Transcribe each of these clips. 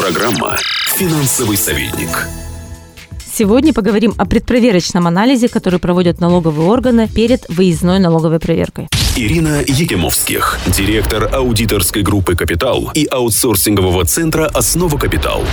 Программа «Финансовый советник». Сегодня поговорим о предпроверочном анализе, который проводят налоговые органы перед выездной налоговой проверкой. Ирина Якимовских, директор аудиторской группы «Капитал» и аутсорсингового центра «Основа Капитал».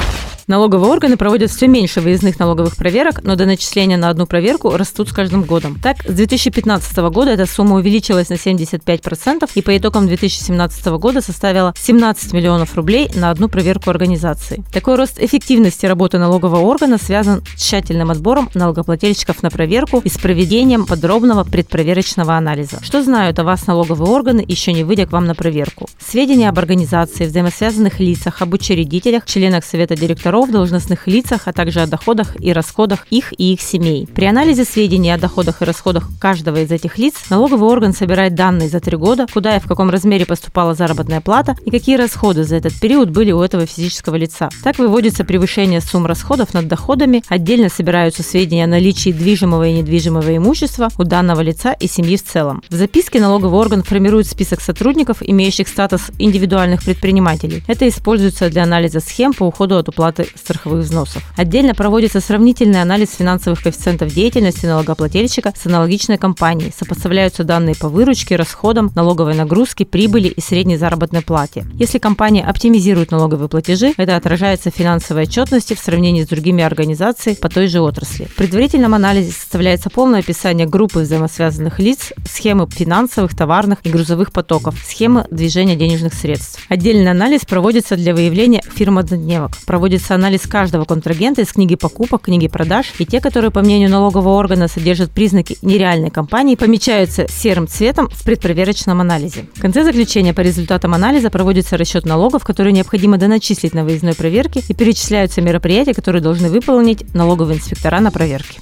Налоговые органы проводят все меньше выездных налоговых проверок, но до начисления на одну проверку растут с каждым годом. Так, с 2015 года эта сумма увеличилась на 75% и по итогам 2017 года составила 17 миллионов рублей на одну проверку организации. Такой рост эффективности работы налогового органа связан с тщательным отбором налогоплательщиков на проверку и с проведением подробного предпроверочного анализа. Что знают о вас налоговые органы, еще не выйдя к вам на проверку? Сведения об организации, взаимосвязанных лицах, об учредителях, членах совета директоров директоров, должностных лицах, а также о доходах и расходах их и их семей. При анализе сведений о доходах и расходах каждого из этих лиц налоговый орган собирает данные за три года, куда и в каком размере поступала заработная плата и какие расходы за этот период были у этого физического лица. Так выводится превышение сумм расходов над доходами, отдельно собираются сведения о наличии движимого и недвижимого имущества у данного лица и семьи в целом. В записке налоговый орган формирует список сотрудников, имеющих статус индивидуальных предпринимателей. Это используется для анализа схем по уходу от уплаты страховых взносов. Отдельно проводится сравнительный анализ финансовых коэффициентов деятельности налогоплательщика с аналогичной компанией. Сопоставляются данные по выручке, расходам, налоговой нагрузке, прибыли и средней заработной плате. Если компания оптимизирует налоговые платежи, это отражается в финансовой отчетности в сравнении с другими организациями по той же отрасли. В предварительном анализе составляется полное описание группы взаимосвязанных лиц, схемы финансовых, товарных и грузовых потоков, схемы движения денежных средств. Отдельный анализ проводится для выявления фирм-однодневок. Проводится анализ каждого контрагента из книги покупок, книги продаж, и те, которые, по мнению налогового органа, содержат признаки нереальной компании, помечаются серым цветом в предпроверочном анализе. В конце заключения по результатам анализа проводится расчет налогов, которые необходимо доначислить на выездной проверке, и перечисляются мероприятия, которые должны выполнить налоговые инспектора на проверке.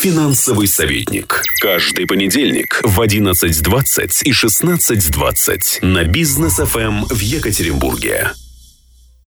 Финансовый советник. Каждый понедельник в 11.20 и 16.20 на бизнес ФМ в Екатеринбурге.